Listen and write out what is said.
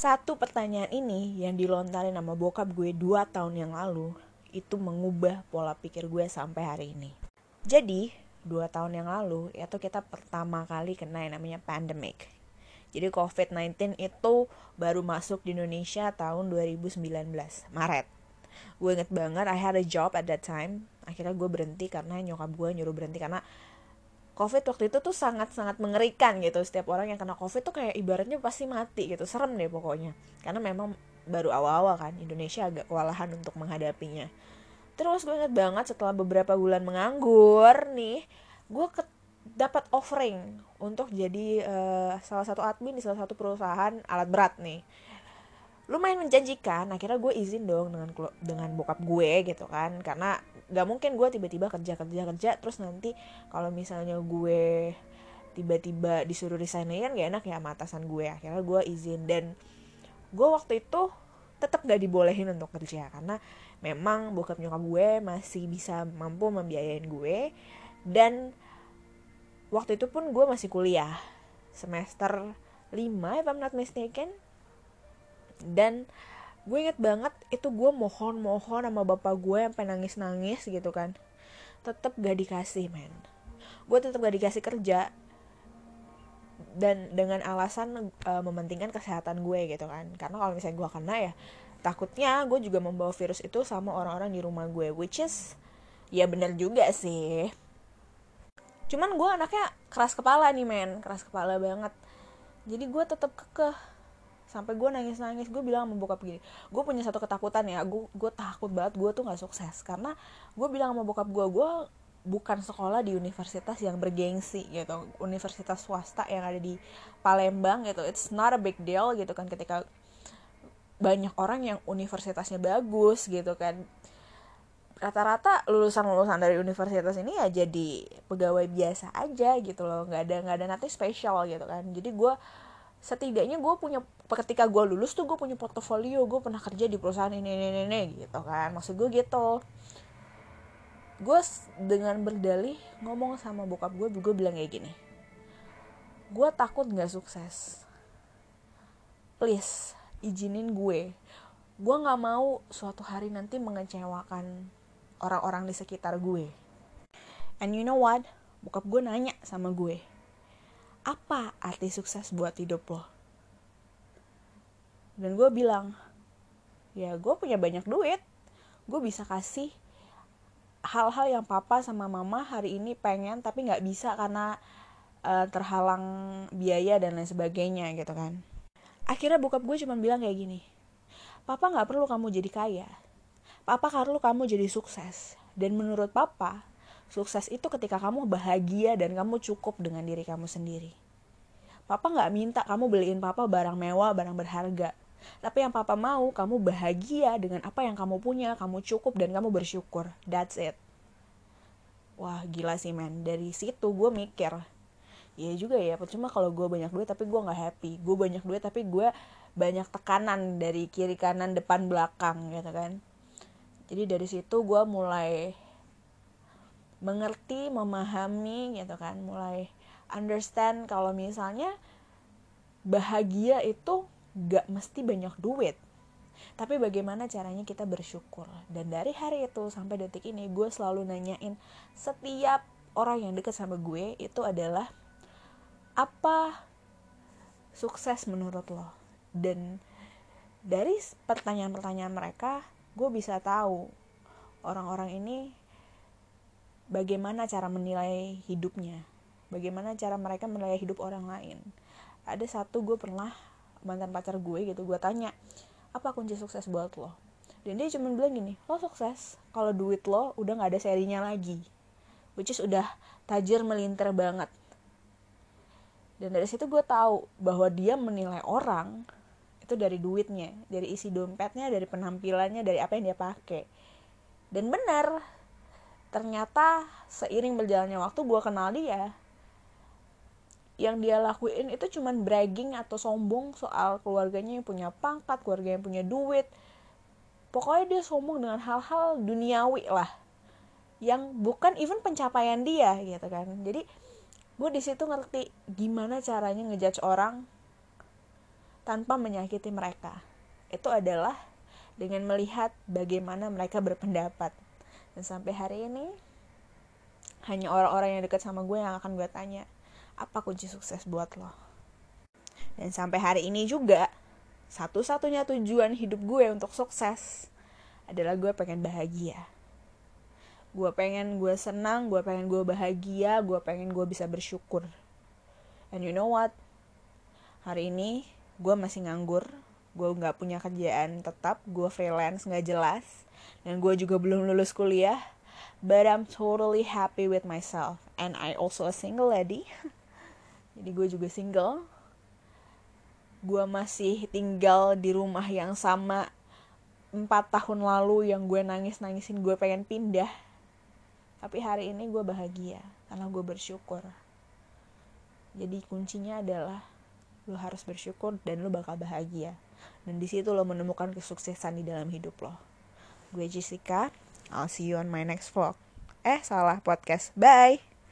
satu pertanyaan ini yang dilontarin sama bokap gue dua tahun yang lalu itu mengubah pola pikir gue sampai hari ini. Jadi, dua tahun yang lalu itu kita pertama kali kena yang namanya pandemic. Jadi COVID-19 itu baru masuk di Indonesia tahun 2019, Maret. Gue inget banget, I had a job at that time. Akhirnya gue berhenti karena nyokap gue nyuruh berhenti karena COVID waktu itu tuh sangat-sangat mengerikan gitu. Setiap orang yang kena COVID tuh kayak ibaratnya pasti mati gitu. Serem deh pokoknya. Karena memang baru awal-awal kan Indonesia agak kewalahan untuk menghadapinya. Terus gue inget banget setelah beberapa bulan menganggur nih, gue dapat offering untuk jadi uh, salah satu admin di salah satu perusahaan alat berat nih lumayan menjanjikan akhirnya gue izin dong dengan dengan bokap gue gitu kan. Karena gak mungkin gue tiba-tiba kerja kerja kerja terus nanti kalau misalnya gue tiba-tiba disuruh resign kan gak enak ya sama atasan gue. Akhirnya gue izin. Dan gue waktu itu tetap gak dibolehin untuk kerja karena memang bokap nyokap gue masih bisa mampu membiayain gue. Dan waktu itu pun gue masih kuliah semester 5 if I'm not mistaken dan gue inget banget itu gue mohon mohon sama bapak gue sampai nangis nangis gitu kan. Tetap gak dikasih men. Gue tetap gak dikasih kerja. Dan dengan alasan uh, mementingkan kesehatan gue gitu kan. Karena kalau misalnya gue kena ya takutnya gue juga membawa virus itu sama orang-orang di rumah gue which is ya bener juga sih. Cuman gue anaknya keras kepala nih men. Keras kepala banget. Jadi gue tetap kekeh sampai gue nangis nangis gue bilang sama bokap gini gue punya satu ketakutan ya gue gue takut banget gue tuh nggak sukses. Karena gue bilang sama bokap gue gue bukan sekolah di universitas yang bergengsi gitu. Universitas swasta yang ada di Palembang gitu. It's not a big deal gitu kan ketika banyak orang yang universitasnya bagus gitu kan. Rata-rata lulusan-lulusan dari universitas ini ya jadi pegawai biasa aja gitu loh. Nggak ada nggak ada nanti spesial gitu kan. Jadi gue setidaknya gue punya ketika gue lulus tuh gue punya portofolio gue pernah kerja di perusahaan ini ini ini, gitu kan. Maksud gue gitu. Gue dengan berdalih ngomong sama bokap gue gue bilang kayak gini. Gue takut nggak sukses. Please izinin gue. Gue nggak mau suatu hari nanti mengecewakan orang-orang di sekitar gue. And you know what? Bokap gue nanya sama gue apa arti sukses buat hidup lo? Dan gue bilang ya gue punya banyak duit. Gue bisa kasih hal-hal yang papa sama mama hari ini pengen tapi nggak bisa karena uh, terhalang biaya dan lain sebagainya gitu kan. Akhirnya bokap gue cuma bilang kayak gini papa nggak perlu kamu jadi kaya. Papa perlu kamu jadi sukses. Dan menurut papa Sukses itu ketika kamu bahagia dan kamu cukup dengan diri kamu sendiri. Papa nggak minta kamu beliin papa barang mewah, barang berharga. Tapi yang papa mau, kamu bahagia dengan apa yang kamu punya, kamu cukup dan kamu bersyukur. That's it. Wah gila sih men, dari situ gue mikir, Iya juga ya, percuma kalau gue banyak duit tapi gue nggak happy. Gue banyak duit tapi gue banyak tekanan dari kiri kanan depan belakang gitu kan. Jadi dari situ gue mulai mengerti memahami gitu kan. Mulai understand kalau misalnya bahagia itu gak mesti banyak duit. Tapi bagaimana caranya kita bersyukur? Dan dari hari itu sampai detik ini gue selalu nanyain setiap orang yang deket sama gue itu adalah apa sukses menurut lo? Dan dari pertanyaan-pertanyaan mereka gue bisa tahu orang-orang ini bagaimana cara menilai hidupnya bagaimana cara mereka menilai hidup orang lain. Ada satu gue pernah mantan pacar gue gitu gue tanya apa kunci sukses buat lo? Dan dia cuma bilang gini lo sukses kalau duit lo udah nggak ada serinya lagi which is udah tajir melintir banget. Dan dari situ gue tahu bahwa dia menilai orang itu dari duitnya dari isi dompetnya dari penampilannya dari apa yang dia pakai. Dan benar ternyata seiring berjalannya waktu gue kenal dia yang dia lakuin itu cuman bragging atau sombong soal keluarganya yang punya pangkat, keluarga yang punya duit. Pokoknya dia sombong dengan hal-hal duniawi lah. Yang bukan even pencapaian dia gitu kan. Jadi gue di situ ngerti gimana caranya ngejudge orang tanpa menyakiti mereka. Itu adalah dengan melihat bagaimana mereka berpendapat. Dan sampai hari ini hanya orang-orang yang dekat sama gue yang akan gue tanya, apa kunci sukses buat lo? Dan sampai hari ini juga satu-satunya tujuan hidup gue untuk sukses adalah gue pengen bahagia. Gue pengen gue senang gue pengen gue bahagia gue pengen gue bisa bersyukur. And you know what? Hari ini gue masih nganggur gue nggak punya kerjaan tetap gue freelance nggak jelas dan gue juga belum lulus kuliah but I'm totally happy with myself and I also a single lady. Jadi gue juga single. Gue masih tinggal di rumah yang sama empat tahun lalu yang gue nangis nangisin gue pengen pindah. Tapi hari ini gue bahagia karena gue bersyukur. Jadi kuncinya adalah lo harus bersyukur dan lo bakal bahagia. Dan di situ lo menemukan kesuksesan di dalam hidup lo. Gue Jessica. I'll see you on my next vlog. Eh salah podcast. Bye